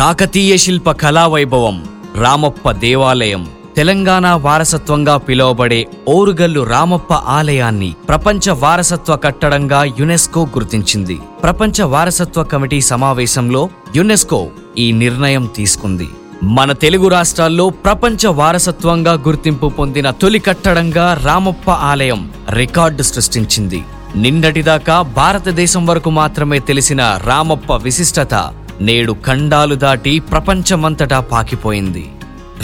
కాకతీయ శిల్ప కళావైభవం రామప్ప దేవాలయం తెలంగాణ వారసత్వంగా పిలువబడే ఓరుగల్లు రామప్ప ఆలయాన్ని ప్రపంచ వారసత్వ కట్టడంగా యునెస్కో గుర్తించింది. ప్రపంచ వారసత్వ కమిటీ సమావేశంలో యునెస్కో ఈ నిర్ణయం తీసుకుంది. మన తెలుగు రాష్ట్రాల్లో ప్రపంచ వారసత్వంగా గుర్తింపు పొందిన తొలి కట్టడంగా రామప్ప ఆలయం రికార్డు సృష్టించింది. నిన్నటిదాకా భారతదేశం వరకు మాత్రమే తెలిసిన రామప్ప విశిష్టత నేడు ఖండాలు దాటి ప్రపంచమంతటా పాకిపోయింది.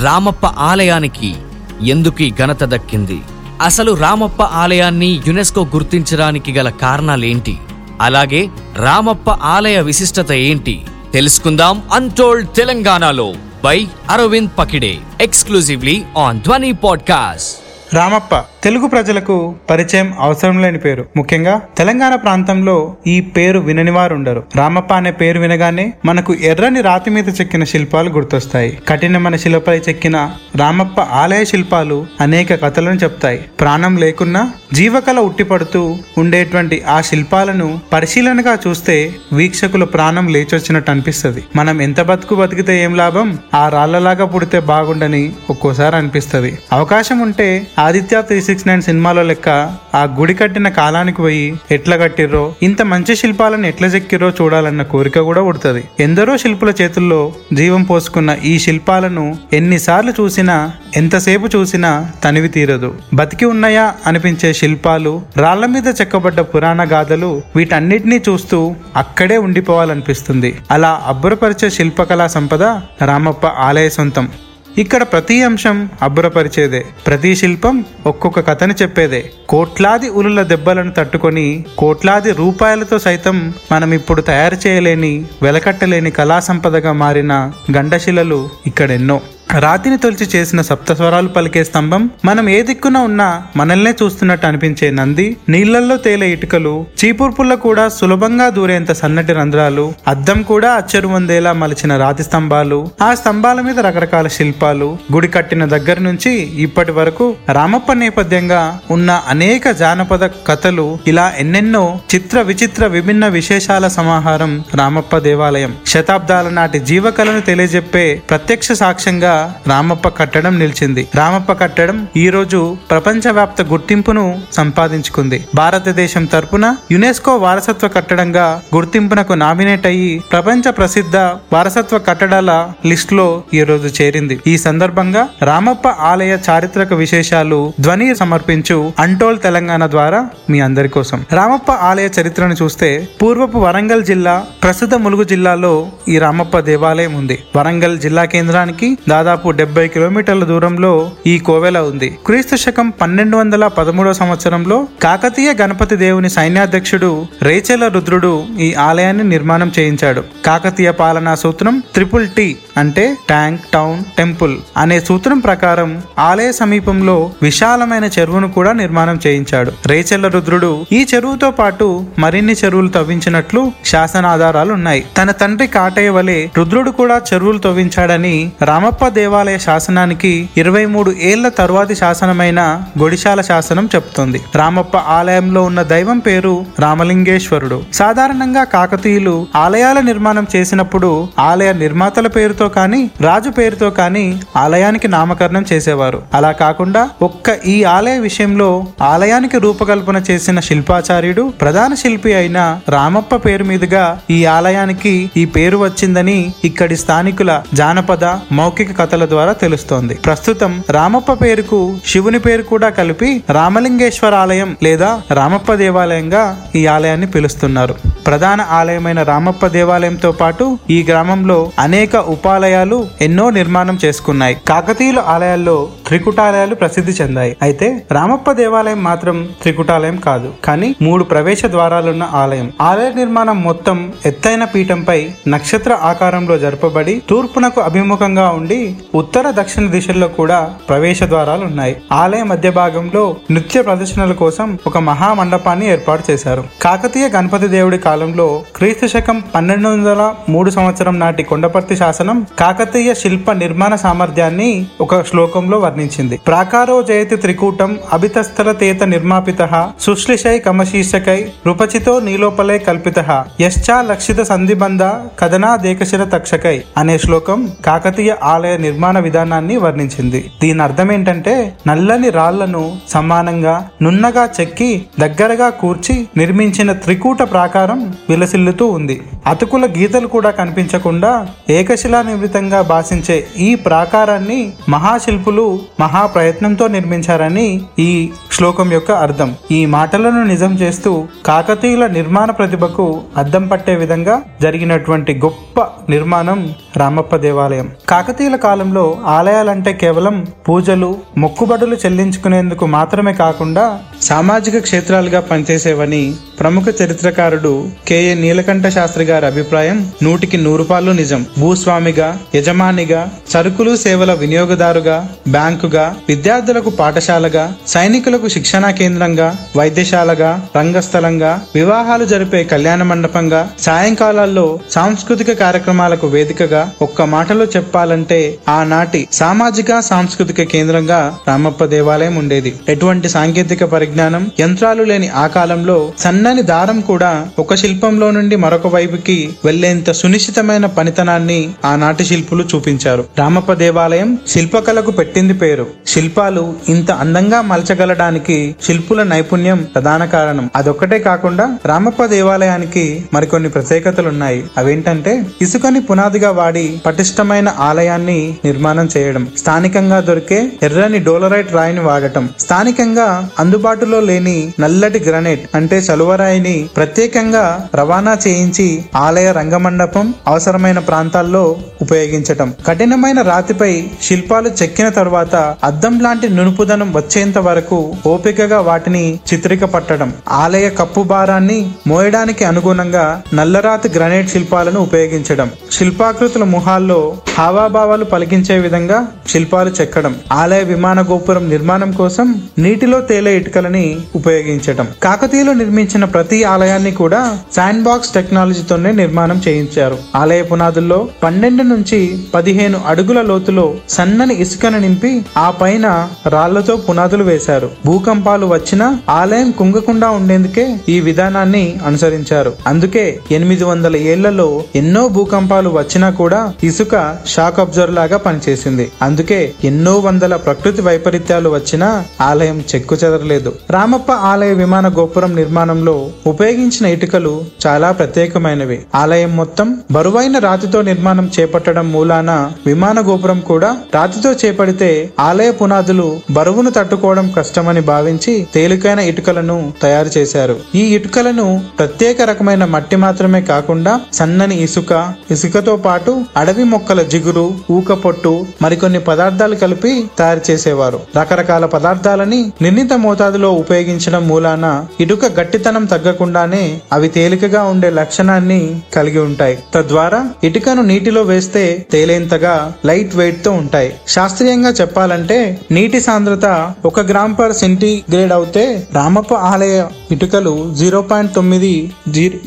రామప్ప ఆలయానికి ఎందుకు ఈ ఘనత దక్కింది? అసలు రామప్ప ఆలయాన్ని యునెస్కో గుర్తించడానికి గల కారణాలేంటి? అలాగే రామప్ప ఆలయ విశిష్టత ఏంటి? తెలుసుకుందాం అన్టోల్డ్ తెలంగాణలో by Arvind Pakide exclusively on Dhwani podcast Ramappa Telugu ప్రజలకు పరిచయం అవసరం లేని పేరు. ముఖ్యంగా తెలంగాణ ప్రాంతంలో ఈ పేరు వినని వారు ఉండరు రామప్ప అనే పేరు వినగానే మనకు ఎర్రని రాతి మీద చెక్కిన శిల్పాలు గుర్తొస్తాయి. కఠినమైన శిలపై చెక్కిన రామప్ప ఆలయ శిల్పాలు అనేక కథలను చెప్తాయి. ప్రాణం లేకున్నా జీవకళ ఉట్టిపడుతూ ఉండేటువంటి ఆ శిల్పాలను పరిశీలనగా చూస్తే వీక్షకుల ప్రాణం లేచొచ్చినట్టు అనిపిస్తుంది. మనం ఎంత బతుకు బతికితే ఏం లాభం? ఆ రాళ్ళలాగా పుడితే బాగుండని ఒక్కోసారి అనిపిస్తుంది. అవకాశం ఉంటే ఆదిత్య త్రీ సిక్స్ నైన్ సినిమాలో లెక్క ఆ గుడి కట్టిన కాలానికి పోయి ఎట్లా కట్టిర్రో ఇంత మంచి శిల్పాలను ఎట్లా చెక్కిర్రో చూడాలన్న కోరిక కూడా పుడుతుంది. ఎందరో శిల్పుల చేతుల్లో జీవం పోసుకున్న ఈ శిల్పాలను ఎన్నిసార్లు చూసినా ఎంతసేపు చూసినా తనివి తీరదు. బతికి ఉన్నాయా అనిపించే శిల్పాలు రాళ్ళ మీద చెక్కబడ్డ పురాణ గాథలు వీటన్నిటినీ చూస్తూ అక్కడే ఉండిపోవాలనిపిస్తుంది. అలా అబ్బురపరిచే శిల్పకళా సంపద రామప్ప ఆలయ సొంతం. ఇక్కడ ప్రతి అంశం అబ్బురపరిచేదే. ప్రతి శిల్పం ఒక్కొక్క కథని చెప్పేదే. కోట్లాది ఉలుల దెబ్బలను తట్టుకొని కోట్లాది రూపాయలతో సైతం మనం ఇప్పుడు తయారు చేయలేని వెలకట్టలేని కళా సంపదగా మారిన గండశిలలు ఇక్కడెన్నో. రాతిని తొలిచి చేసిన సప్తస్వరాలు పలికే స్తంభం మనం ఏ దిక్కున ఉన్నా మనల్నే చూస్తున్నట్టు అనిపించే నంది నీళ్ళల్లో తేలే ఇటుకలు చీపుర్పుల్ల కూడా సులభంగా దూరేంత సన్నటి రంధ్రాలు అద్దం కూడా అచ్చరు వందేలా మలిచిన రాతి స్తంభాలు ఆ స్తంభాల మీద రకరకాల శిల్పాలు గుడి కట్టిన దగ్గర నుంచి ఇప్పటి వరకు రామప్ప నేపథ్యంగా ఉన్న అనేక జానపద కథలు ఇలా ఎన్నెన్నో చిత్ర విచిత్ర విభిన్న విశేషాల సమాహారం రామప్ప దేవాలయం. శతాబ్దాల నాటి జీవకళను తెలియజెప్పే ప్రత్యక్ష సాక్ష్యంగా రామప్ప కట్టడం నిలిచింది. రామప్ప కట్టడం ఈ రోజు ప్రపంచవ్యాప్త గుర్తింపును సంపాదించుకుంది. భారతదేశం తరపున యునెస్కో వారసత్వ కట్టడంగా గుర్తింపునకు నామినేట్ అయ్యి ప్రపంచ ప్రసిద్ధ వారసత్వ కట్టడాల లిస్ట్లో ఈ రోజు చేరింది. ఈ సందర్భంగా రామప్ప ఆలయ చారిత్రక విశేషాలు ధ్వని సమర్పించు అంటోల్ తెలంగాణ ద్వారా మీ అందరి కోసం. రామప్ప ఆలయ చరిత్రను చూస్తే పూర్వపు వరంగల్ జిల్లా ప్రస్తుత ములుగు జిల్లాలో ఈ రామప్ప దేవాలయం ఉంది. వరంగల్ జిల్లా కేంద్రానికి దాదాపు దాదాపు డెబ్బై కిలోమీటర్ల దూరంలో ఈ కోవెల ఉంది. క్రీస్తు శకం పన్నెండు వందల పదమూడవ సంవత్సరంలో కాకతీయ గణపతి దేవుని సైన్యాధ్యక్షుడు రేచెల రుద్రుడు ఈ ఆలయాన్ని నిర్మాణం చేయించాడు. కాకతీయ పాలనా సూత్రం త్రిపుల్ టీ అంటే ట్యాంక్ టౌన్ టెంపుల్ అనే సూత్రం ప్రకారం ఆలయ సమీపంలో విశాలమైన చెరువును కూడా నిర్మాణం చేయించాడు. రేచెల్ల రుద్రుడు ఈ చెరువుతో పాటు మరిన్ని చెరువులు తవ్వించినట్లు శాసనాధారాలు ఉన్నాయి. తన తండ్రి కాటయ్య వలె రుద్రుడు కూడా చెరువులు తవ్వించాడని రామప్ప దేవాలయ శాసనానికి ఇరవై మూడు ఏళ్ళ తరువాతి శాసనమైన గొడిశాల శాసనం చెప్తుంది. రామప్ప ఆలయంలో ఉన్న దైవం పేరు రామలింగేశ్వరుడు. సాధారణంగా కాకతీయులు ఆలయాల నిర్మాణం చేసినప్పుడు ఆలయ నిర్మాతల పేరుతో కానీ రాజు పేరుతో కానీ ఆలయానికి నామకరణం చేసేవారు. అలా కాకుండా ఒక్క ఈ ఆలయ విషయంలో ఆలయానికి రూపకల్పన చేసిన శిల్పాచార్యుడు ప్రధాన శిల్పి అయిన రామప్ప పేరు మీదుగా ఈ ఆలయానికి ఈ పేరు వచ్చిందని ఇక్కడి స్థానికుల జానపద మౌఖిక కథల ద్వారా తెలుస్తోంది. ప్రస్తుతం రామప్ప పేరుకు శివుని పేరు కూడా కలిపి రామలింగేశ్వర ఆలయం లేదా రామప్ప దేవాలయంగా ఈ ఆలయాన్ని పిలుస్తున్నారు. ప్రధాన ఆలయమైన రామప్ప దేవాలయంతో పాటు ఈ గ్రామంలో అనేక ఉపాలయాలు ఎన్నో నిర్మాణం చేసుకున్నాయి. కాకతీయుల ఆలయాల్లో త్రికుటాలయాలు ప్రసిద్ధి చెందాయి. అయితే రామప్ప దేవాలయం మాత్రం త్రికుటాలయం కాదు. కానీ మూడు ప్రవేశ ద్వారాలున్న ఆలయం. ఆలయ నిర్మాణం మొత్తం ఎత్తైన పీఠంపై నక్షత్ర ఆకారంలో జరపబడి తూర్పునకు అభిముఖంగా ఉండి ఉత్తర దక్షిణ దిశల్లో కూడా ప్రవేశ ద్వారాలు ఉన్నాయి. ఆలయ మధ్య భాగంలో నృత్య ప్రదర్శనల కోసం ఒక మహా మండపాన్ని ఏర్పాటు చేశారు. కాకతీయ గణపతి దేవుడి కాలంలో క్రీస్తు శకం పన్నెండు వందల మూడు సంవత్సరం నాటి కొండపర్తి శాసనం కాకతీయ శిల్ప నిర్మాణ సామర్థ్యాన్ని ఒక శ్లోకంలో వర్ణించింది. ప్రాకారో జయతి త్రికూటం అభితస్థల తేత నిర్మాపిత సుశ్లిషై కమశీర్షకై రూపచితో నీలోపలై కల్పిత యశ్చా లక్షిత సంధిబంధ కథనా దేకశిర తక్షకై అనే శ్లోకం కాకతీయ ఆలయ నిర్మాణ విధానాన్ని వర్ణించింది. దీని అర్థం ఏంటంటే నల్లని రాళ్ళను సమానంగా నున్నగా చెక్కి దగ్గరగా కూర్చి నిర్మించిన త్రికూట ప్రాకారం విలసిల్లుతూ ఉంది. అతుకుల గీతలు కూడా కనిపించకుండా ఏకశిలా నిర్మితంగా భాషించే ఈ ప్రాకారాన్ని మహాశిల్పులు మహా ప్రయత్నంతో నిర్మించారని ఈ శ్లోకం యొక్క అర్థం. ఈ మాటలను నిజం చేస్తూ కాకతీయుల నిర్మాణ ప్రతిభకు అద్దం పట్టే విధంగా జరిగినటువంటి గొప్ప నిర్మాణం రామప్ప దేవాలయం. కాకతీయుల కాలంలో ఆలయాలంటే కేవలం పూజలు మొక్కుబడులు చెల్లించుకునేందుకు మాత్రమే కాకుండా సామాజిక క్షేత్రాలుగా పనిచేసేవని ప్రముఖ చరిత్రకారుడు కెఏ నీలకంఠ శాస్త్రి గారి అభిప్రాయం నూటికి నూరు పాలు నిజం. భూస్వామిగా యజమానిగా సరుకులు సేవల వినియోగదారుగా బ్యాంకుగా విద్యార్థులకు పాఠశాలగా సైనికులకు శిక్షణా కేంద్రంగా వైద్యశాలగా రంగస్థలంగా వివాహాలు జరిపే కళ్యాణ మండపంగా సాయంకాలాల్లో సాంస్కృతిక కార్యక్రమాలకు వేదికగా ఒక్క మాటలో చెప్పాలంటే ఆనాటి సామాజిక సాంస్కృతిక కేంద్రంగా రామప్ప దేవాలయం ఉండేది. ఎటువంటి సాంకేతిక పరిజ్ఞానం యంత్రాలు లేని ఆ కాలంలో సన్నని దారం కూడా ఒక శిల్పంలో నుండి మరొక వైపుకి వెళ్ళేంత సునిశ్చితమైన పనితనాన్ని ఆనాటి శిల్పులు చూపించారు. రామప్ప దేవాలయం శిల్పకళకు పెట్టింది పేరు. శిల్పాలు ఇంత అందంగా మలచగలడానికి శిల్పుల నైపుణ్యం ప్రధాన కారణం. అదొక్కటే కాకుండా రామప్ప దేవాలయానికి మరికొన్ని ప్రత్యేకతలున్నాయి. అవేంటంటే ఇసుకని పునాదిగా వాడి పటిష్టమైన ఆలయాన్ని నిర్మాణం చేయడం. స్థానికంగా దొరికే ఎర్రని డోలరైట్ రాయిని వాడటం. స్థానికంగా అందుబాటులో లేని నల్లటి గ్రనైట్ అంటే చలువరాయిని ప్రత్యేకంగా రవాణా చేయించి ఆలయ రంగమండపం అవసరమైన ప్రాంతాల్లో ఉపయోగించటం. కఠినమైన రాతిపై శిల్పాలు చెక్కిన తరువాత అద్దం లాంటి నునుపుదనం వచ్చేంత వరకు ఓపికగా వాటిని చిత్రిక పట్టడం ఆలయ కప్పు భారాన్ని మోయడానికి అనుగుణంగా నల్లరాతి గ్రనైట్ శిల్పాలను ఉపయోగించడం శిల్పాకృతుల ముహాల్లో హావాభావాలు పలికించే విధంగా శిల్పాలు చెక్కడం ఆలయ విమాన గోపురం నిర్మాణం కోసం నీటిలో తేలే ఇటుకలని ఉపయోగించడం. కాకతీయులు నిర్మించిన ప్రతి ఆలయాన్ని కూడా శాండ్ బాక్స్ టెక్నాలజీతోనే నిర్మాణం చేయించారు. ఆలయ పునాదుల్లో పన్నెండు నుంచి పదిహేను అడుగుల లోతులో సన్నని ఇసుకను నింపి ఆ పైన రాళ్ళతో పునాదులు వేశారు. భూకంపాలు వచ్చినా ఆలయం కుంగకుండా ఉండేందుకే ఈ విధానాన్ని అనుసరించారు. అందుకే ఎనిమిది వందల ఏళ్ళలో ఎన్నో భూకంపాలు వచ్చినా కూడా ఇసుక షాక్ అబ్జర్వ్ లాగా పనిచేసింది. అందుకే ఎన్నో వందల ప్రకృతి వైపరీత్యాలు వచ్చినా ఆలయం చెక్కు చెదరలేదు. రామప్ప ఆలయ విమాన గోపురం నిర్మాణంలో ఉపయోగించిన ఇటుకలు చాలా ప్రత్యేకమైనవి. ఆలయం మొత్తం బరువైన రాతితో నిర్మాణం చేపట్టడం మూలాన విమాన గోపురం కూడా రాతితో చేపడితే ఆలయ పునాదులు బరువును తట్టుకోవడం కష్టమని భావించి తేలికైన ఇటుకలను తయారు చేశారు. ఈ ఇటుకలను ప్రత్యేక రకమైన మట్టి మాత్రమే కాకుండా సన్నని ఇసుక ఇసుకతో పాటు అడవి మొక్కల జిగురు ఊక పొట్టు మరికొన్ని పదార్థాలు కలిపి తయారు చేసేవారు. రకరకాల పదార్థాలని నిర్ణీత మోతాదులో ఉపయోగించడం మూలాన ఇటుక గట్టితనం తగ్గకుండానే అవి తేలికగా ఉండే లక్షణాన్ని కలిగి ఉంటాయి. తద్వారా ఇటుకను నీటిలో వేస్తే తేలేంతగా లైట్ వెయిట్తో ఉంటాయి. శాస్త్రీయంగా చెప్పాలంటే నీటి సాంద్రత ఒక గ్రామ్ పర్ సెంటీగ్రేడ్ అవుతే రామప్ప ఆలయ ఇటుకలు జీరో పాయింట్ తొమ్మిది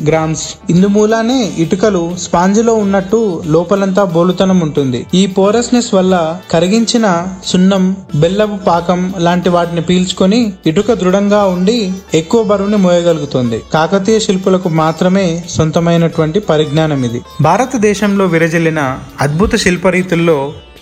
గ్రామ్స్. ఇందుమూలానే ఇటుకలు స్పాంజిలో ఉన్నట్టు లోపలంతా బోలుతనం ఉంటుంది. ఈ పోరస్నెస్ వల్ల కరిగించిన సున్నం బెల్లపు పాకం లాంటి వాటిని పీల్చుకొని ఇటుక దృఢంగా ఉండి ఎక్కువ బరువుని మోయగలుగుతుంది. కాకతీయ శిల్పులకు మాత్రమే సొంతమైనటువంటి పరిజ్ఞానం ఇది. భారతదేశంలో విరజిల్లిన అద్భుత శిల్పరీతుల్లో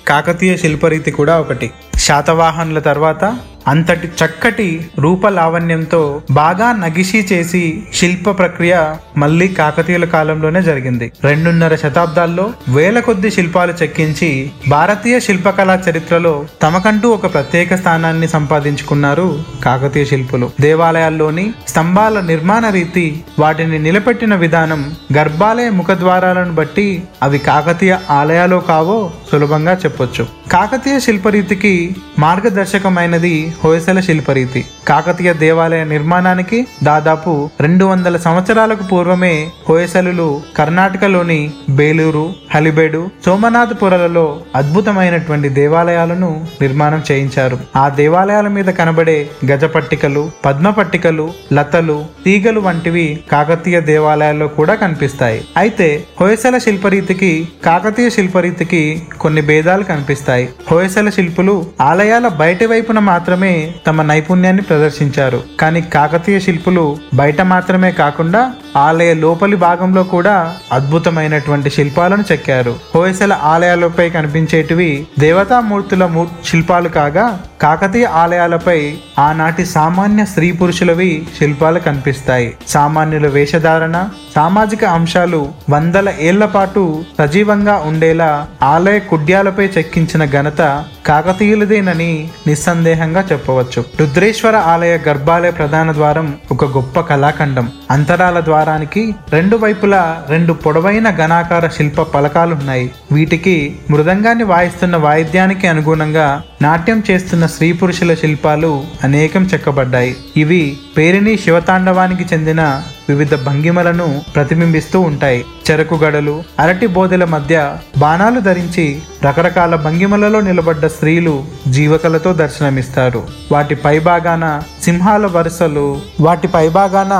కాకతీయ శిల్పరీతి కూడా ఒకటి. శాతవాహనుల తర్వాత అంతటి చక్కటి రూపలావణ్యంతో బాగా నగిషి చేసి శిల్ప ప్రక్రియ మళ్ళీ కాకతీయుల కాలంలోనే జరిగింది. రెండున్నర శతాబ్దాల్లో వేల కొద్ది శిల్పాలు చెక్కించి భారతీయ శిల్పకళా చరిత్రలో తమకంటూ ఒక ప్రత్యేక స్థానాన్ని సంపాదించుకున్నారు కాకతీయ శిల్పులు. దేవాలయాల్లోని స్తంభాల నిర్మాణ రీతి వాటిని నిలబెట్టిన విధానం గర్భాలయ ముఖద్వారాలను బట్టి అవి కాకతీయ ఆలయాలో కావో సులభంగా చెప్పొచ్చు. కాకతీయ శిల్పరీతికి మార్గదర్శకమైనది హోయసల శిల్పరీతి. కాకతీయ దేవాలయ నిర్మాణానికి దాదాపు రెండు వందల సంవత్సరాలకు పూర్వమే హోయసలులు కర్ణాటకలోని బేలూరు హలిబేడు సోమనాథపురలలో అద్భుతమైనటువంటి దేవాలయాలను నిర్మాణం చేయించారు. ఆ దేవాలయాల మీద కనబడే గజపట్టికలు పద్మపట్టికలు లతలు తీగలు వంటివి కాకతీయ దేవాలయాల్లో కూడా కనిపిస్తాయి. అయితే హోయసల శిల్పరీతికి కాకతీయ శిల్పరీతికి కొన్ని భేదాలు కనిపిస్తాయి. హోయసల శిల్పులు ఆలయాల బయటి వైపున మాత్రమే తమ నైపుణ్యాన్ని ప్రదర్శించారు. కానీ కాకతీయ శిల్పులు బయట మాత్రమే కాకుండా ఆలయ లోపలి భాగంలో కూడా అద్భుతమైనటువంటి శిల్పాలను చెక్కారు. హోయసల ఆలయాలపై కనిపించేటివి దేవతామూర్తుల శిల్పాలు కాగా కాకతీయ ఆలయాలపై ఆనాటి సామాన్య స్త్రీ పురుషులవి శిల్పాలు కనిపిస్తాయి. సామాన్యుల వేషధారణ సామాజిక అంశాలు వందల ఏళ్ళ పాటు సజీవంగా ఉండేలా ఆలయ కుడ్యాలపై చెక్కించిన ఘనత కాకతీయులదేనని నిస్సందేహంగా చెప్పవచ్చు. రుద్రేశ్వర ఆలయ గర్భాలయ ప్రధాన ద్వారం ఒక గొప్ప కళాఖండం. అంతరాల ద్వారా ద్వారానికి రెండు వైపులా రెండు పొడవైన ఘనాకార శిల్ప పలకాలున్నాయి. వీటికి మృదంగాన్ని వాయిస్తున్న వాయిద్యానికి అనుగుణంగా నాట్యం చేస్తున్న స్త్రీ పురుషుల శిల్పాలు అనేకం చెక్కబడ్డాయి. ఇవి పేరిణి శివతాండవానికి చెందిన వివిధ భంగిమలను ప్రతిబింబిస్తూ ఉంటాయి. చెరకు గడలు అరటి బోదెల మధ్య బాణాలు ధరించి రకరకాల భంగిమలలో నిలబడ్డ స్త్రీలు జీవకలతో దర్శనమిస్తారు. వాటి పైభాగాన సింహాల వరుసలు వాటి పైభాగాన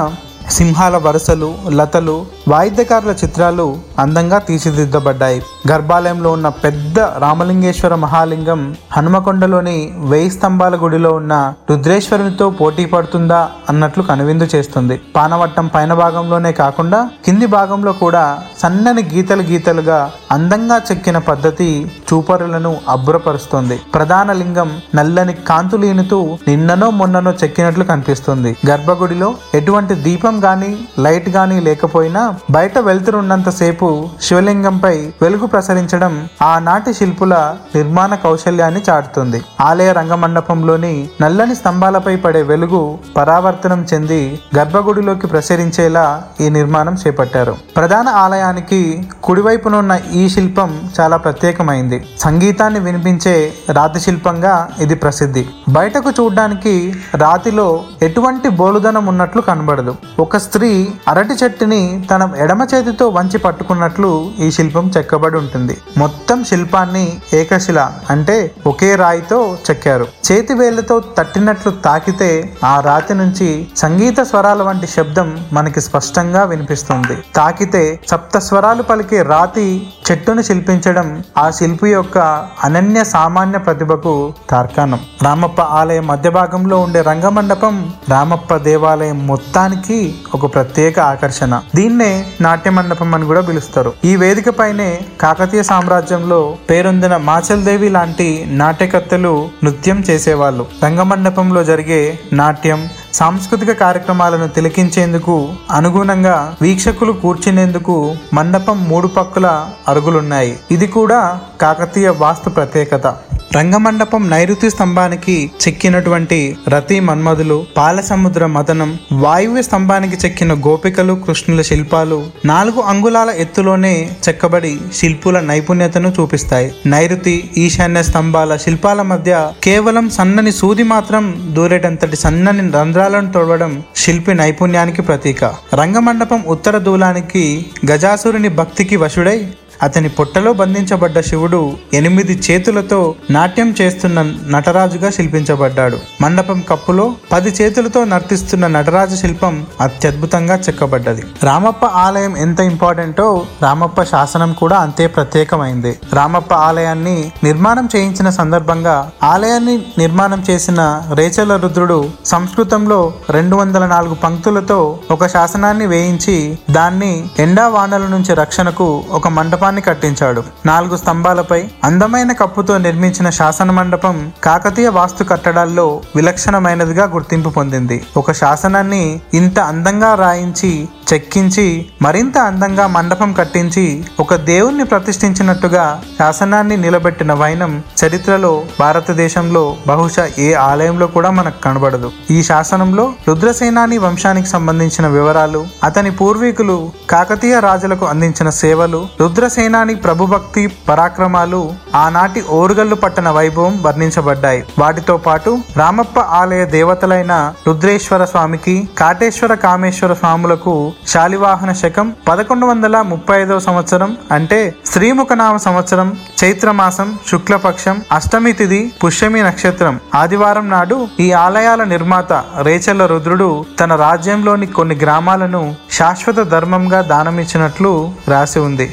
సింహాల వరుసలు లతలు వాయిద్యకారుల చిత్రాలు అందంగా తీర్చిదిద్దబడ్డాయి. గర్భాలయంలో ఉన్న పెద్ద రామలింగేశ్వర మహాలింగం హనుమకొండలోని వెయ్యి స్తంభాల గుడిలో ఉన్న రుద్రేశ్వరునితో పోటీ పడుతుందా అన్నట్లు కనువిందు చేస్తుంది. పానవట్టం పైన భాగంలోనే కాకుండా కింది భాగంలో కూడా సన్నని గీతలు గీతలుగా అందంగా చెక్కిన పద్ధతి చూపరులను అబ్బురపరుస్తుంది. ప్రధాన లింగం నల్లని కాంతులీనుతూ నిన్ననో మొన్ననో చెక్కినట్లు కనిపిస్తుంది. గర్భగుడిలో ఎటువంటి దీపం గాని లైట్ గాని లేకపోయినా బయట వెళ్తురున్నంత సేపు శివలింగంపై వెలుగు ప్రసరించడం ఆనాటి శిల్పుల నిర్మాణ కౌశల్యాన్ని చాటుతుంది. ఆలయ రంగమండపంలోని నల్లని స్తంభాలపై పడే వెలుగు పరావర్తనం చెంది గర్భగుడిలోకి ప్రసరించేలా ఈ నిర్మాణం చేపట్టారు. ప్రధాన ఆలయానికి కుడివైపునున్న ఈ శిల్పం చాలా ప్రత్యేకమైంది. సంగీతాన్ని వినిపించే రాతి శిల్పంగా ఇది ప్రసిద్ధి. బయటకు చూడ్డానికి రాతిలో ఎటువంటి బోలుదనం ఉన్నట్లు కనబడదు. ఒక స్త్రీ అరటి చెట్టుని తన ఎడమ చేతితో వంచి పట్టుకున్నట్లు ఈ శిల్పం చెక్కబడి ఉంటుంది. మొత్తం శిల్పాన్ని ఏకశిల అంటే ఒకే రాయితో చెక్కారు. చేతి వేళ్ళతో తట్టినట్లు తాకితే ఆ రాతి నుంచి సంగీత స్వరాల వంటి శబ్దం మనకి స్పష్టంగా వినిపిస్తుంది. తాకితే సప్త స్వరాలు పలికే రాతి చెట్టును శిల్పించడం ఆ శిల్పి యొక్క అనన్య సామాన్య ప్రతిభకు తార్కాణం. రామప్ప ఆలయం మధ్య భాగంలో ఉండే రంగమండపం రామప్ప దేవాలయం మొత్తానికి ఒక ప్రత్యేక ఆకర్షణ. దీన్నే నాట్య మండపం అని కూడా పిలుస్తారు. ఈ వేదిక పైనే కాకతీయ సామ్రాజ్యంలో పేరొందిన మాచల్దేవి లాంటి నాట్యకర్తలు నృత్యం చేసేవాళ్ళు. రంగమండపంలో జరిగే నాట్యం సాంస్కృతిక కార్యక్రమాలను తిలకించేందుకు అనుగుణంగా వీక్షకులు కూర్చునేందుకు మండపం మూడు పక్కల అరుగులున్నాయి. ఇది కూడా కాకతీయ వాస్తు ప్రత్యేకత. రంగమండపం నైరుతి స్తంభానికి చెక్కినటువంటి రతి మన్మధులు పాలసముద్ర మదనం వాయువ్య స్తంభానికి చెక్కిన గోపికలు కృష్ణుల శిల్పాలు నాలుగు అంగుళాల ఎత్తులోనే చెక్కబడి శిల్పుల నైపుణ్యతను చూపిస్తాయి. నైరుతి ఈశాన్య స్తంభాల శిల్పాల మధ్య కేవలం సన్నని సూది మాత్రం దూరేటంతటి సన్నని రంధ్రాలను తొడవడం శిల్పి నైపుణ్యానికి ప్రతీక. రంగమండపం ఉత్తర దూలానికి గజాసురుని భక్తికి వశుడై అతని పొట్టలో బంధించబడ్డ శివుడు ఎనిమిది చేతులతో నాట్యం చేస్తున్న నటరాజుగా శిల్పించబడ్డాడు. మండపం కప్పులో పది చేతులతో నర్తిస్తున్న నటరాజు శిల్పం అత్యద్భుతంగా చెక్కబడ్డది. రామప్ప ఆలయం ఎంత ఇంపార్టెంటో రామప్ప శాసనం కూడా అంతే ప్రత్యేకమైంది. రామప్ప ఆలయాన్ని నిర్మాణం చేయించిన సందర్భంగా ఆలయాన్ని నిర్మాణం చేసిన రేచల రుద్రుడు సంస్కృతంలో రెండు వందల నాలుగు పంక్తులతో ఒక శాసనాన్ని వేయించి దాన్ని ఎండా వానల నుంచి రక్షణకు ఒక మండపం మండపాన్ని కట్టించాడు. నాలుగు స్తంభాలపై అందమైన కప్పుతో నిర్మించిన శాసన మండపం కాకతీయ వాస్తు కట్టడాల్లో విలక్షణమైనదిగా గుర్తింపు పొందింది. ఒక శాసనాన్ని ఇంత అందంగా రాయించి చెక్కించి మరింత అందంగా మండపం కట్టించి ఒక దేవుణ్ణి ప్రతిష్ఠించినట్టుగా శాసనాన్ని నిలబెట్టిన వైనం చరిత్రలో భారతదేశంలో బహుశా ఏ ఆలయంలో కూడా మనకు కనబడదు. ఈ శాసనంలో రుద్రసేనాని వంశానికి సంబంధించిన వివరాలు అతని పూర్వీకులు కాకతీయ రాజులకు అందించిన సేవలు రుద్రసేన జాయపసేనాని ప్రభుభక్తి పరాక్రమాలు ఆనాటి ఓరుగల్లు పట్టణ వైభవం వర్ణించబడ్డాయి. వాటితో పాటు రామప్ప ఆలయ దేవతలైన రుద్రేశ్వర స్వామికి కాటేశ్వర కామేశ్వర స్వాములకు శాలివాహన శకం పదకొండు వందల ముప్పై ఐదవ సంవత్సరం అంటే శ్రీముఖనామ సంవత్సరం చైత్రమాసం శుక్లపక్షం అష్టమి తిథి పుష్యమి నక్షత్రం. ఆదివారం నాడు ఈ ఆలయాల నిర్మాత రేచల్ల రుద్రుడు తన రాజ్యంలోని కొన్ని గ్రామాలను శాశ్వత ధర్మంగా దానమిచ్చినట్లు రాసి ఉంది.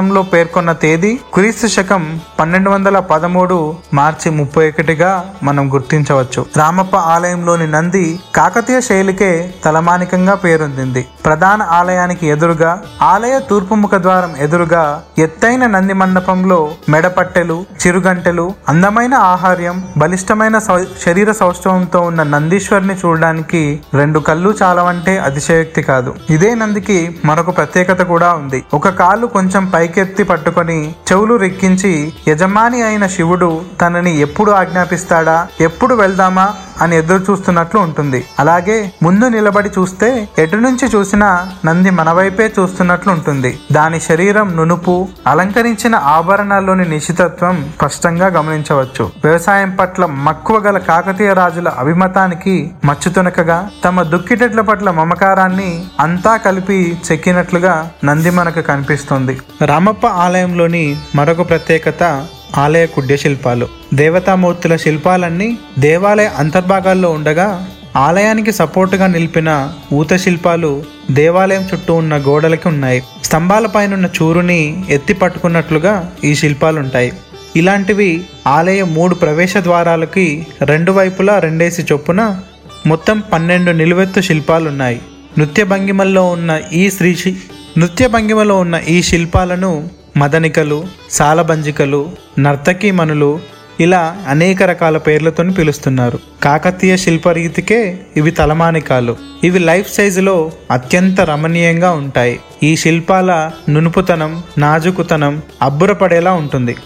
శాసనంలో పేర్కొన్న తేదీ క్రీస్తు శకం పన్నెండు వందల పదమూడు మార్చి ముప్పై ఒకటిగా మనం గుర్తించవచ్చు. రామప్ప ఆలయంలోని నంది కాకతీయ శైలికే తలమానికంగా పేరొందింది. ప్రధాన ఆలయానికి ఎదురుగా ఆలయ తూర్పు ముఖ ద్వారం ఎదురుగా ఎత్తైన నంది మండపంలో మెడపట్టెలు చిరుగంటెలు అందమైన ఆహార్యం బలిష్టమైన సౌ- శరీర సౌష్ఠవంతో ఉన్న నందీశ్వరిని చూడడానికి రెండు కళ్ళు చాలవంటే అతిశయోక్తి కాదు. ఇదే నందికి మరొక ప్రత్యేకత కూడా ఉంది. ఒక కాలు కొంచెం పైకి పైకెత్తి పట్టుకొని చెవులు రెక్కించి యజమాని అయిన శివుడు తనని ఎప్పుడు ఆజ్ఞాపిస్తాడా? ఎప్పుడు వెళ్దామా? అని ఎదురు చూస్తున్నట్లు ఉంటుంది. అలాగే ముందు నిలబడి చూస్తే ఎటు నుంచి చూసినా నంది మన వైపే చూస్తున్నట్లు ఉంటుంది. దాని శరీరం నునుపు అలంకరించిన ఆభరణాల్లోని నిశితత్వం స్పష్టంగా గమనించవచ్చు. వ్యవసాయం పట్ల మక్కువ గల కాకతీయ రాజుల అభిమతానికి మచ్చుతునకగా తమ దుక్కిటెట్ల పట్ల మమకారాన్ని అంతా కలిపి చెక్కినట్లుగా నంది మనకు కనిపిస్తుంది. రామప్ప ఆలయంలోని మరొక ప్రత్యేకత ఆలయ కుడ్య శిల్పాలు. దేవతామూర్తుల శిల్పాలన్నీ దేవాలయ అంతర్భాగాల్లో ఉండగా ఆలయానికి సపోర్టుగా నిలిపిన ఊత శిల్పాలు దేవాలయం చుట్టూ ఉన్న గోడలకి ఉన్నాయి. స్తంభాలపైనున్న చూరుని ఎత్తి పట్టుకున్నట్లుగా ఈ శిల్పాలుంటాయి. ఇలాంటివి ఆలయ మూడు ప్రవేశ ద్వారాలకి రెండు వైపులా రెండేసి చొప్పున మొత్తం పన్నెండు నిలువెత్తు శిల్పాలున్నాయి. నృత్య భంగిమల్లో ఉన్న ఈ శ్రీ నృత్య భంగిమలో ఉన్న ఈ శిల్పాలను మదనికలు సాలబంజికలు నర్తకీమణులు ఇలా అనేక రకాల పేర్లతో పిలుస్తున్నారు. కాకతీయ శిల్పరీతికే ఇవి తలమానికాలు. ఇవి లైఫ్ సైజులో అత్యంత రమణీయంగా ఉంటాయి. ఈ శిల్పాల నునుపుతనం నాజుకుతనం అబ్బురపడేలా ఉంటుంది.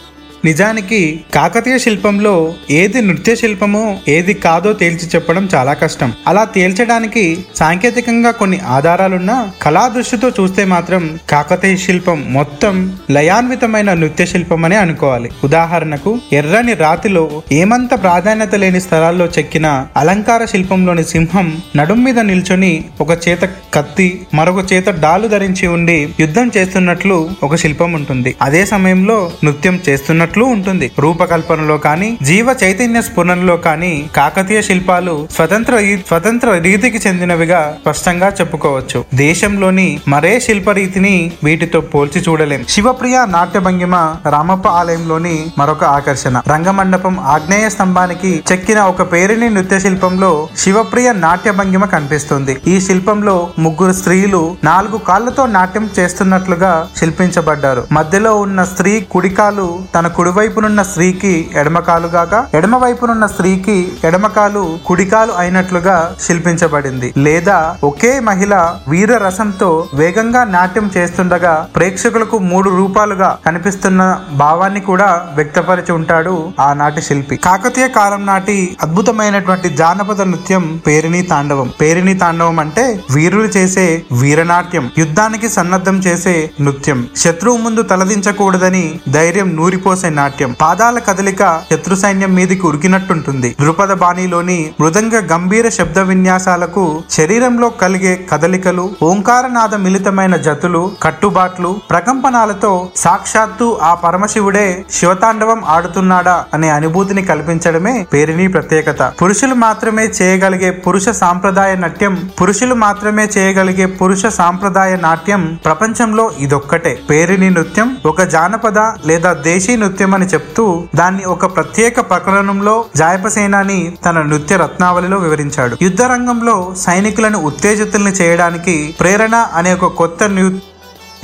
నిజానికి కాకతీయ శిల్పంలో ఏది నృత్య శిల్పమో ఏది కాదో తేల్చి చెప్పడం చాలా కష్టం. అలా తేల్చడానికి సాంకేతికంగా కొన్ని ఆధారాలున్నా కళా దృష్టితో చూస్తే మాత్రం కాకతీయ శిల్పం మొత్తం లయాన్వితమైన నృత్య శిల్పం అని అనుకోవాలి. ఉదాహరణకు ఎర్రని రాతిలో ఏమంత ప్రాధాన్యత లేని స్థలాల్లో చెక్కిన అలంకార శిల్పంలోని సింహం నడుం మీద నిల్చొని ఒక చేత కత్తి మరొక చేత డాలు ధరించి ఉండి యుద్ధం చేస్తున్నట్లు ఒక శిల్పం ఉంటుంది. అదే సమయంలో నృత్యం చేస్తున్నట్టు ఉన్నట్లు ఉంటుంది. రూపకల్పనలో కానీ జీవ చైతన్య స్ఫురణలో కానీ కాకతీయ శిల్పాలు స్వతంత్ర స్వతంత్ర రీతికి చెందినవిగా స్పష్టంగా చెప్పుకోవచ్చు. దేశంలోని మరే శిల్ప రీతిని వీటితో పోల్చి చూడలేం. శివప్రియ నాట్య భంగిమ రామప్ప ఆలయంలోని మరొక ఆకర్షణ. రంగమండపం ఆగ్నేయ స్తంభానికి చెక్కిన ఒక పేరిణి నృత్య శిల్పంలో శివప్రియ నాట్య భంగిమ కనిపిస్తుంది. ఈ శిల్పంలో ముగ్గురు స్త్రీలు నాలుగు కాళ్ళతో నాట్యం చేస్తున్నట్లుగా శిల్పించబడ్డారు. మధ్యలో ఉన్న స్త్రీ కుడికాలు తన కుడివైపునున్న స్త్రీకి ఎడమకాలు గాక స్త్రీకి ఎడమకాలు కుడికాలు అయినట్లుగా శిల్పించబడింది. లేదా ఒకే మహిళ వీర రసంతో వేగంగా నాట్యం చేస్తుండగా ప్రేక్షకులకు మూడు రూపాలుగా కనిపిస్తున్న భావాన్ని కూడా వ్యక్తపరిచి ఉంటాడు ఆనాటి శిల్పి. కాకతీయ కాలం నాటి అద్భుతమైనటువంటి జానపద నృత్యం పేరిణి తాండవం. పేరిణి తాండవం అంటే వీరులు చేసే వీరనాట్యం యుద్ధానికి సన్నద్ధం చేసే నృత్యం. శత్రువు ముందు తలదించకూడదని ధైర్యం నూరిపోసే నాట్యం పాదాల కదలిక శత్రు సైన్యం మీదికి ఉరికినట్టుంటుంది. ద్రుపద బాణిలోని మృదంగ గంభీర శబ్ద విన్యాసాలకు శరీరంలో కలిగే కదలికలు ఓంకారనాద మిళితమైన జతులు కట్టుబాట్లు ప్రకంపనాలతో సాక్షాత్తు ఆ పరమశివుడే శివతాండవం ఆడుతున్నాడా అనే అనుభూతిని కల్పించడమే పేరిణి ప్రత్యేకత. పురుషులు మాత్రమే చేయగలిగే పురుష సాంప్రదాయ నాట్యం పురుషులు మాత్రమే చేయగలిగే పురుష సాంప్రదాయ నాట్యం ప్రపంచంలో ఇదొక్కటే. పేరిణి నృత్యం ఒక జానపద లేదా దేశీ నృత్యం అని చెప్తూ దాన్ని ఒక ప్రత్యేక ప్రకరణంలో జాయపసేనాని తన నృత్య రత్నావళిలో వివరించాడు. యుద్ధ రంగంలో సైనికులను ఉత్తేజితుల్ని చేయడానికి ప్రేరణ అనే ఒక కొత్త నృత్య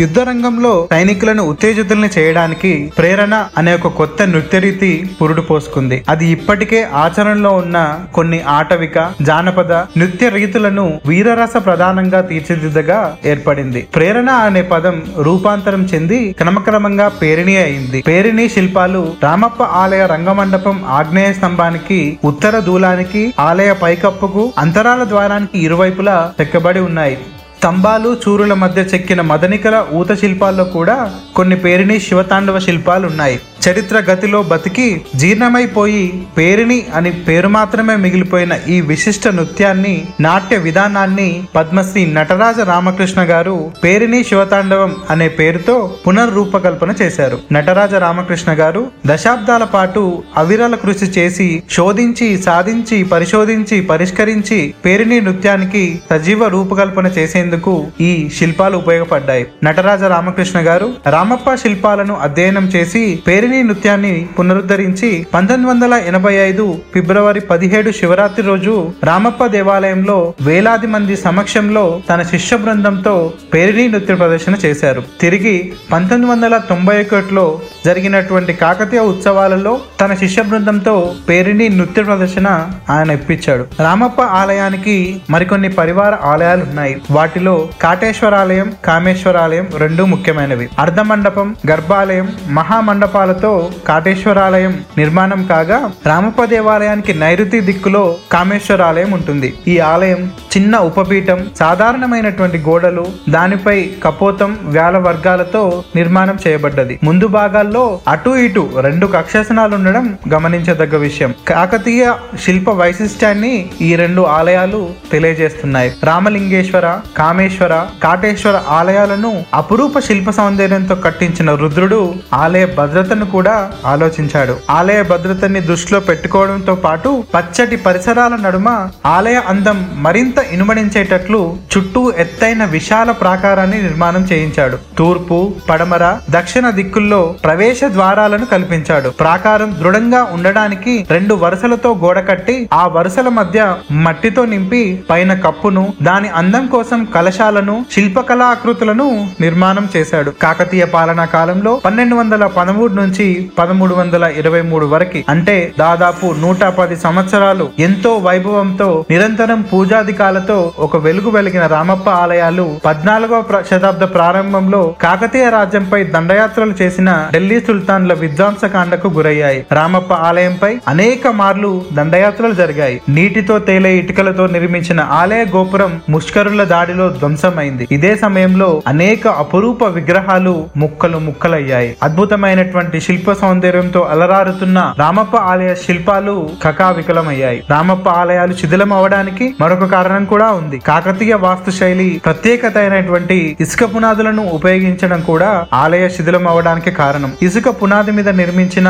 యుద్ధ రంగంలో సైనికులను ఉత్తేజితుల్ని చేయడానికి ప్రేరణ అనే ఒక కొత్త నృత్య రీతి పురుడు పోసుకుంది. అది ఇప్పటికే ఆచరణలో ఉన్న కొన్ని ఆటవిక జానపద నృత్య రీతులను వీరరస ప్రధానంగా తీర్చిదిద్దగా ఏర్పడింది. ప్రేరణ అనే పదం రూపాంతరం చెంది క్రమక్రమంగా పేరిణి అయింది. పేరిణి శిల్పాలు రామప్ప ఆలయ రంగమండపం ఆగ్నేయ స్తంభానికి ఉత్తర దూలానికి ఆలయ పైకప్పుకు అంతరాల ద్వారానికి ఇరువైపులా చెక్కబడి ఉన్నాయి. స్తంభాలు చూరుల మధ్య చెక్కిన మదనికల ఊత శిల్పాల్లో కూడా కొన్ని పేరిణి శివతాండవ శిల్పాలు ఉన్నాయి చరిత్ర గతిలో బతికి జీర్ణమైపోయి పేరిణి అని పేరు మాత్రమే మిగిలిపోయిన ఈ విశిష్ట నృత్యాన్ని నాట్య విధానాన్ని పద్మశ్రీ నటరాజ రామకృష్ణ గారు పేరిణి శివతాండవం అనే పేరుతో పునర్రూపకల్పన చేశారు. నటరాజ రామకృష్ణ గారు దశాబ్దాల పాటు అవిరల కృషి చేసి శోధించి సాధించి పరిశోధించి పరిష్కరించి పేరిణి నృత్యానికి సజీవ రూపకల్పన చేసేందుకు ఈ శిల్పాలు ఉపయోగపడ్డాయి. నటరాజ రామకృష్ణ గారు రామప్ప శిల్పాలను అధ్యయనం చేసి పేరిణి నృత్యాన్ని పునరుద్ధరించి పంతొమ్మిది వందల ఎనభై ఐదు ఫిబ్రవరి పదిహేడు శివరాత్రి రోజు రామప్ప దేవాలయంలో వేలాది మంది సమక్షంలో తన శిష్య బృందంతో పేరిణి నృత్య ప్రదర్శన చేశారు. తిరిగి పంతొమ్మిది వందల తొంభై ఒకటిలో జరిగినటువంటి కాకతీయ ఉత్సవాలలో తన శిష్య బృందంతో పేరిణి నృత్య ప్రదర్శన ఆయన ఇప్పించాడు. రామప్ప ఆలయానికి మరికొన్ని పరివార ఆలయాలు ఉన్నాయి. వాటిలో కాటేశ్వరాలయం కామేశ్వరాలయం రెండు ముఖ్యమైనవి. అర్ధమండపం గర్భాలయం మహామండపాలతో కాటేశ్వరాలయం నిర్మాణం కాగా రామప్ప దేవాలయానికి నైరుతి దిక్కులో కామేశ్వరాలయం ఉంటుంది. ఈ ఆలయం చిన్న ఉపపీఠం సాధారణమైనటువంటి గోడలు దానిపై కపోతం వేల వర్గాలతో నిర్మాణం చేయబడ్డది. ముందు భాగాల్లో అటు ఇటు రెండు కక్షాసనాలు ఉండడం గమనించదగ్గ విషయం. కాకతీయ శిల్ప వైశిష్ట్యాన్ని ఈ రెండు ఆలయాలు తెలియజేస్తున్నాయి. రామలింగేశ్వర కామేశ్వర కాటేశ్వర ఆలయాలను అపురూప శిల్ప సౌందర్యంతో కట్టించిన రుద్రుడు ఆలయ భద్రతను కూడా ఆలోచించాడు. ఆలయ భద్రతని దృష్టిలో పెట్టుకోవడంతో పాటు పచ్చటి పరిసరాల నడుమ ఆలయ అందం మరింత ఇనుమడించేటట్లు చుట్టూ ఎత్తైన విశాల ప్రాకారాన్ని నిర్మాణం చేయించాడు. తూర్పు పడమర దక్షిణ దిక్కుల్లో ప్రవేశ ద్వారాలను కల్పించాడు. ప్రాకారం దృఢంగా ఉండడానికి రెండు వరుసలతో గోడ కట్టి ఆ వరుసల మధ్య మట్టితో నింపి పైన కప్పును దాని అందం కోసం కలశాలను శిల్పకళాకృతులను నిర్మాణం చేశాడు. కాకతీయ పాలనా కాలంలో పన్నెండు వందల పదమూడు నుంచి పదమూడు వందల ఇరవై మూడు వరకు. అంటే దాదాపు నూట పది సంవత్సరాలు ఎంతో వైభవంతో నిరంతరం పూజాధికాలతో ఒక వెలుగు వెలిగిన రామప్ప ఆలయాలు పద్నాలుగవ శతాబ్ద ప్రారంభంలో కాకతీయ రాజ్యంపై దండయాత్రలు చేసిన ఢిల్లీ సుల్తాన్ల విధ్వంసకాండకు గురయ్యాయి. రామప్ప ఆలయంపై అనేక మార్లు దండయాత్రలు జరిగాయి. నీటితో తేలే ఇటుకలతో నిర్మించిన ఆలయ గోపురం ముష్కరుల దాడిలో ధ్వంసమైంది. ఇదే సమయంలో అనేక అపురూప విగ్రహాలు ముక్కలు ముక్కలయ్యాయి. అద్భుతమైనటువంటి శిల్ప సౌందర్యంతో అలరారుతున్న రామప్ప ఆలయ శిల్పాలు కకావికలమయ్యాయి. రామప్ప ఆలయాలు శిథిలం అవడానికి మరొక కారణం కూడా ఉంది. కాకతీయ వాస్తు శైలి ప్రత్యేకత అయినటువంటి ఇసుక పునాదులను ఉపయోగించడం కూడా ఆలయ శిథిలం అవడానికి కారణం. ఇసుక పునాది మీద నిర్మించిన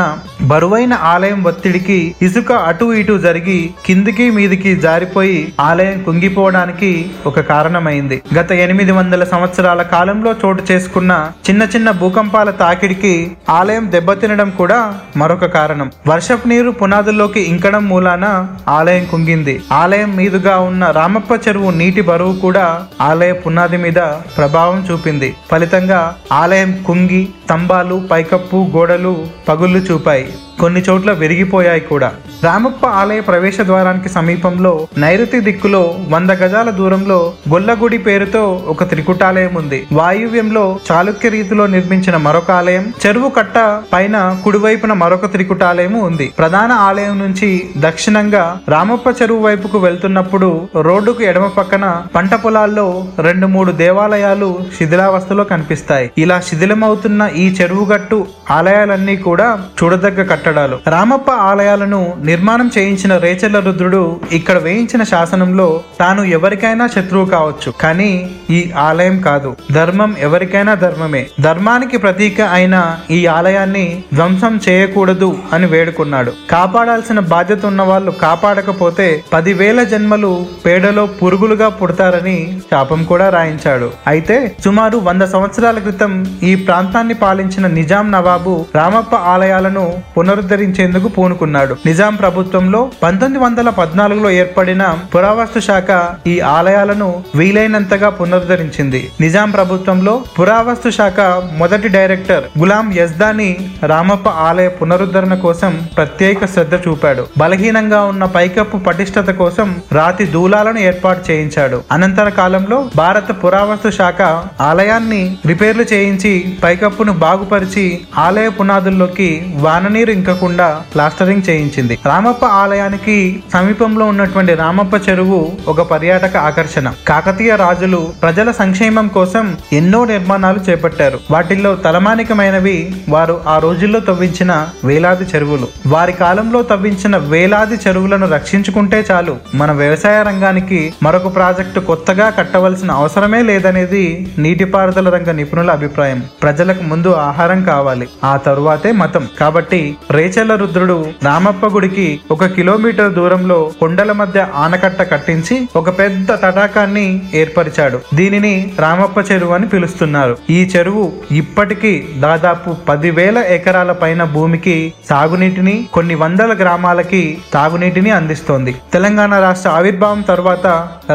బరువైన ఆలయం ఒత్తిడికి ఇసుక అటు ఇటు జరిగి కిందికి మీదికి జారిపోయి ఆలయం కుంగిపోవడానికి ఒక కారణమైంది. గత ఎనిమిది వందల సంవత్సరాల కాలంలో చోటు చేసుకున్న చిన్న చిన్న భూకంపాల తాకిడికి ఆలయం దెబ్బ దెబ్బతినడం కూడా మరొక కారణం. వర్షపు నీరు పునాదుల్లోకి ఇంకడం మూలాన ఆలయం కుంగింది. ఆలయం మీదుగా ఉన్న రామప్ప చెరువు నీటి బరువు కూడా ఆలయ పునాది మీద ప్రభావం చూపింది. ఫలితంగా ఆలయం కుంగి స్తంభాలు పైకప్పు గోడలు పగుళ్ళు చూపాయి. కొన్ని చోట్ల విరిగిపోయాయి కూడా. రామప్ప ఆలయ ప్రవేశ ద్వారానికి సమీపంలో నైరుతి దిక్కులో వంద గజాల దూరంలో గొల్లగుడి పేరుతో ఒక త్రికుటాలయం ఉంది. వాయువ్యంలో చాళుక్య రీతిలో నిర్మించిన మరొక ఆలయం చెరువు కట్ట పైన కుడివైపున మరొక త్రికుటాలయం ఉంది. ప్రధాన ఆలయం నుంచి దక్షిణంగా రామప్ప చెరువు వైపుకు వెళ్తున్నప్పుడు రోడ్డుకు ఎడమ పక్కన పంట పొలాల్లో రెండు మూడు దేవాలయాలు శిథిలావస్థలో కనిపిస్తాయి. ఇలా శిథిలమవుతున్న ఈ చెరువు గట్టు ఆలయాలన్నీ కూడా చూడదగ్గ కట్టడాలు రామప్ప ఆలయాలను నిర్మాణం చేయించిన రేచర్ల రుద్రుడు ఇక్కడ వేయించిన శాసనంలో తాను ఎవరికైనా శత్రువు కావచ్చు. కానీ ఈ ఆలయం కాదు. ధర్మం ఎవరికైనా ధర్మమే. ధర్మానికి ప్రతీక అయిన ఈ ఆలయాన్ని ధ్వంసం చేయకూడదు అని వేడుకున్నాడు. కాపాడాల్సిన బాధ్యత ఉన్న వాళ్ళు కాపాడకపోతే పదివేల జన్మలు పేడలో పురుగులుగా పుడతారని శాపం కూడా రాయించాడు. అయితే సుమారు వంద సంవత్సరాల క్రితం ఈ ప్రాంతాన్ని పాలించిన నిజాం నవాబు రామప్ప ఆలయాలను పునరుద్ధరించేందుకు పూనుకున్నాడు. నిజాం ప్రభుత్వంలో పంతొమ్మిది వందల పద్నాలుగులో ఏర్పడిన పురావస్తు శాఖ ఈ ఆలయాలను వీలైనంతగా పునరుద్ధరించింది. నిజాం ప్రభుత్వంలో పురావస్తు శాఖ మొదటి డైరెక్టర్ గులాం యజ్దాని రామప్ప ఆలయ పునరుద్ధరణ కోసం ప్రత్యేక శ్రద్ధ చూపాడు. బలహీనంగా ఉన్న పైకప్పు పటిష్టత కోసం రాతి దూలాలను ఏర్పాటు చేయించాడు. అనంతర కాలంలో భారత పురావస్తు శాఖ ఆలయాన్ని రిపేర్లు చేయించి పైకప్పును బాగుపరిచి ఆలయ పునాదుల్లోకి వాననీరు ఇంకకుండా ప్లాస్టరింగ్ చేయించింది. రామప్ప ఆలయానికి సమీపంలో ఉన్నటువంటి రామప్ప చెరువు ఒక పర్యాటక ఆకర్షణ. కాకతీయ రాజులు ప్రజల సంక్షేమం కోసం ఎన్నో నిర్మాణాలు చేపట్టారు. వాటిల్లో తలమానికమైనవి వారు ఆ రోజుల్లో తవ్వించిన వేలాది చెరువులు. వారి కాలంలో తవ్వించిన వేలాది చెరువులను రక్షించుకుంటే చాలు మన వ్యవసాయ రంగానికి మరొక ప్రాజెక్టు కొత్తగా కట్టవలసిన అవసరమే లేదనేది నీటిపారుదల రంగ నిపుణుల అభిప్రాయం. ప్రజలకు ముందు ఆహారం కావాలి. ఆ తరువాతే మతం. కాబట్టి రేచల్ల రుద్రుడు రామప్ప గుడికి ఒక కిలోమీటర్ దూరంలో కొండల మధ్య ఆనకట్ట కట్టించి ఒక పెద్ద తటాకాన్ని ఏర్పరిచాడు. దీనిని రామప్ప చెరువు అని పిలుస్తున్నారు. ఈ చెరువు ఇప్పటికీ దాదాపు పదివేల ఎకరాల పైన భూమికి సాగునీటిని కొన్ని వందల గ్రామాలకి తాగునీటిని అందిస్తోంది. తెలంగాణ రాష్ట్ర ఆవిర్భావం తర్వాత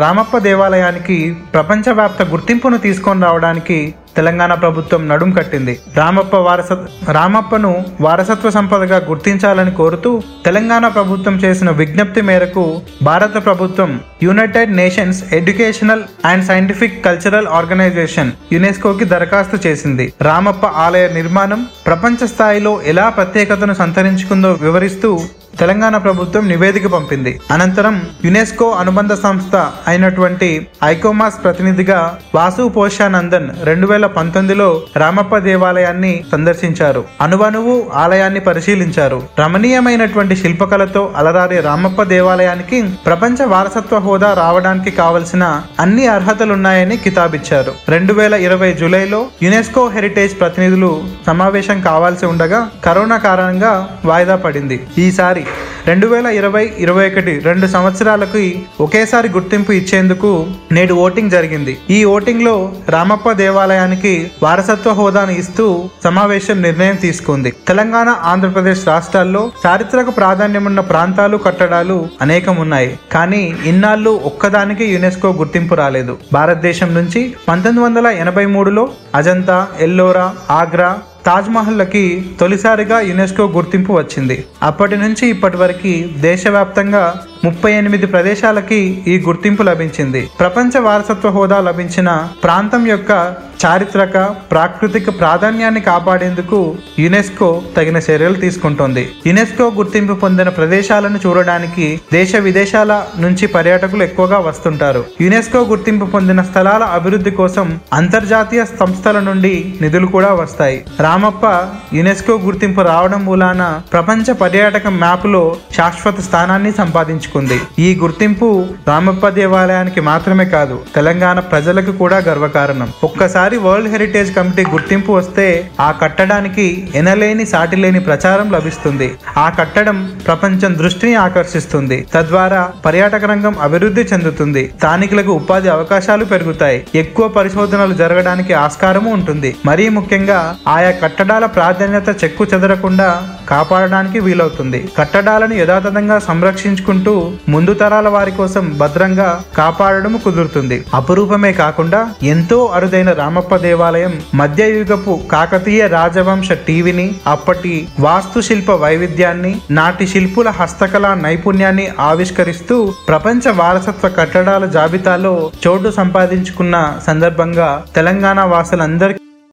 రామప్ప దేవాలయానికి ప్రపంచవ్యాప్త గుర్తింపును తీసుకొని రావడానికి తెలంగాణ ప్రభుత్వం నడుం కట్టింది. రామప్ప వారస రామప్పను వారసత్వ సంపదగా గుర్తించాలని కోరుతూ తెలంగాణ ప్రభుత్వం చేసిన విజ్ఞప్తి మేరకు భారత ప్రభుత్వం United Nations Educational and Scientific Cultural Organization యునెస్కోకి దరఖాస్తు చేసింది. రామప్ప ఆలయ నిర్మాణం ప్రపంచ స్థాయిలో ఎలా ప్రత్యేకతను సంతరించుకుందో వివరిస్తూ తెలంగాణ ప్రభుత్వం నివేదిక పంపింది. అనంతరం యునెస్కో అనుబంధ సంస్థ అయినటువంటి ఐకోమాస్ ప్రతినిధిగా వాసు పోషానందన్ రెండు వేల పంతొమ్మిదిలో రామప్ప దేవాలయాన్ని సందర్శించారు. అనువనువు ఆలయాన్ని పరిశీలించారు. రమణీయమైనటువంటి శిల్పకళతో అలరారే రామప్ప దేవాలయానికి ప్రపంచ వారసత్వ హోదా రావడానికి కావలసిన అన్ని అర్హతలున్నాయని కితాబిచ్చారు. రెండు వేల ఇరవై జూలైలో యునెస్కో హెరిటేజ్ ప్రతినిధులు సమావేశం కావాల్సి ఉండగా కరోనా కారణంగా వాయిదా పడింది. ఈసారి రెండు వేల ఇరవై ఇరవై ఒకటి రెండు సంవత్సరాలకి ఒకేసారి గుర్తింపు ఇచ్చేందుకు నేడు ఓటింగ్ జరిగింది. ఈ ఓటింగ్లో రామప్ప దేవాలయానికి వారసత్వ హోదాను ఇస్తూ సమావేశం నిర్ణయం తీసుకుంది. తెలంగాణ ఆంధ్రప్రదేశ్ రాష్ట్రాల్లో చారిత్రక ప్రాధాన్యమున్న ప్రాంతాలు కట్టడాలు అనేకం ఉన్నాయి కానీ ఇన్నాళ్ళు ఒక్కదానికి యునెస్కో గుర్తింపు రాలేదు. భారతదేశం నుంచి పంతొమ్మిది వందల ఎనభై మూడులో అజంతా ఎల్లోరా ఆగ్రా తాజ్మహల్కి తొలిసారిగా యునెస్కో గుర్తింపు వచ్చింది. అప్పటి నుంచి ఇప్పటి వరకు దేశవ్యాప్తంగా ముప్పై ఎనిమిది ప్రదేశాలకి ఈ గుర్తింపు లభించింది. ప్రపంచ వారసత్వ హోదా లభించిన ప్రాంతం యొక్క చారిత్రక ప్రాకృతిక ప్రాధాన్యాన్ని కాపాడేందుకు యునెస్కో తగిన చర్యలు తీసుకుంటోంది. యునెస్కో గుర్తింపు పొందిన ప్రదేశాలను చూడడానికి దేశ విదేశాల నుంచి పర్యాటకులు ఎక్కువగా వస్తుంటారు. యునెస్కో గుర్తింపు పొందిన స్థలాల అభివృద్ధి కోసం అంతర్జాతీయ సంస్థల నుండి నిధులు కూడా వస్తాయి. రామప్ప యునెస్కో గుర్తింపు రావడం మూలాన ప్రపంచ పర్యాటక మ్యాప్లో శాశ్వత స్థానాన్ని సంపాదించుకుంది. ఈ గుర్తింపు రామప్ప దేవాలయానికి మాత్రమే కాదు తెలంగాణ ప్రజలకు కూడా గర్వకారణం. ఒక్కసారి వరల్డ్ హెరిటేజ్ కమిటీ గుర్తింపు వస్తే ఆ కట్టడానికి ఎనలేని సాటిలేని ప్రచారం లభిస్తుంది. ఆ కట్టడం ప్రపంచం దృష్టిని ఆకర్షిస్తుంది. తద్వారా పర్యాటక రంగం అభివృద్ధి చెందుతుంది. స్థానికులకు ఉపాధి అవకాశాలు పెరుగుతాయి. ఎక్కువ పరిశోధనలు జరగడానికి ఆస్కారము ఉంటుంది. మరీ ముఖ్యంగా ఆయా కట్టడాల ప్రాధాన్యత చెక్కు చెదరకుండా కాపాడడానికి వీలవుతుంది. కట్టడాలను యథాతథంగా సంరక్షించుకుంటూ ముందు తరాల వారి కోసం భద్రంగా కాపాడడం కుదురుతుంది. అపురూపమే కాకుండా ఎంతో అరుదైన రామప్ప దేవాలయం మధ్యయుగపు కాకతీయ రాజవంశ టీవీని అప్పటి వాస్తుశిల్ప వైవిధ్యాన్ని నాటి శిల్పుల హస్తకళా నైపుణ్యాన్ని ఆవిష్కరిస్తూ ప్రపంచ వారసత్వ కట్టడాల జాబితాలో చోటు సంపాదించుకున్న సందర్భంగా తెలంగాణ వాసులందరికీ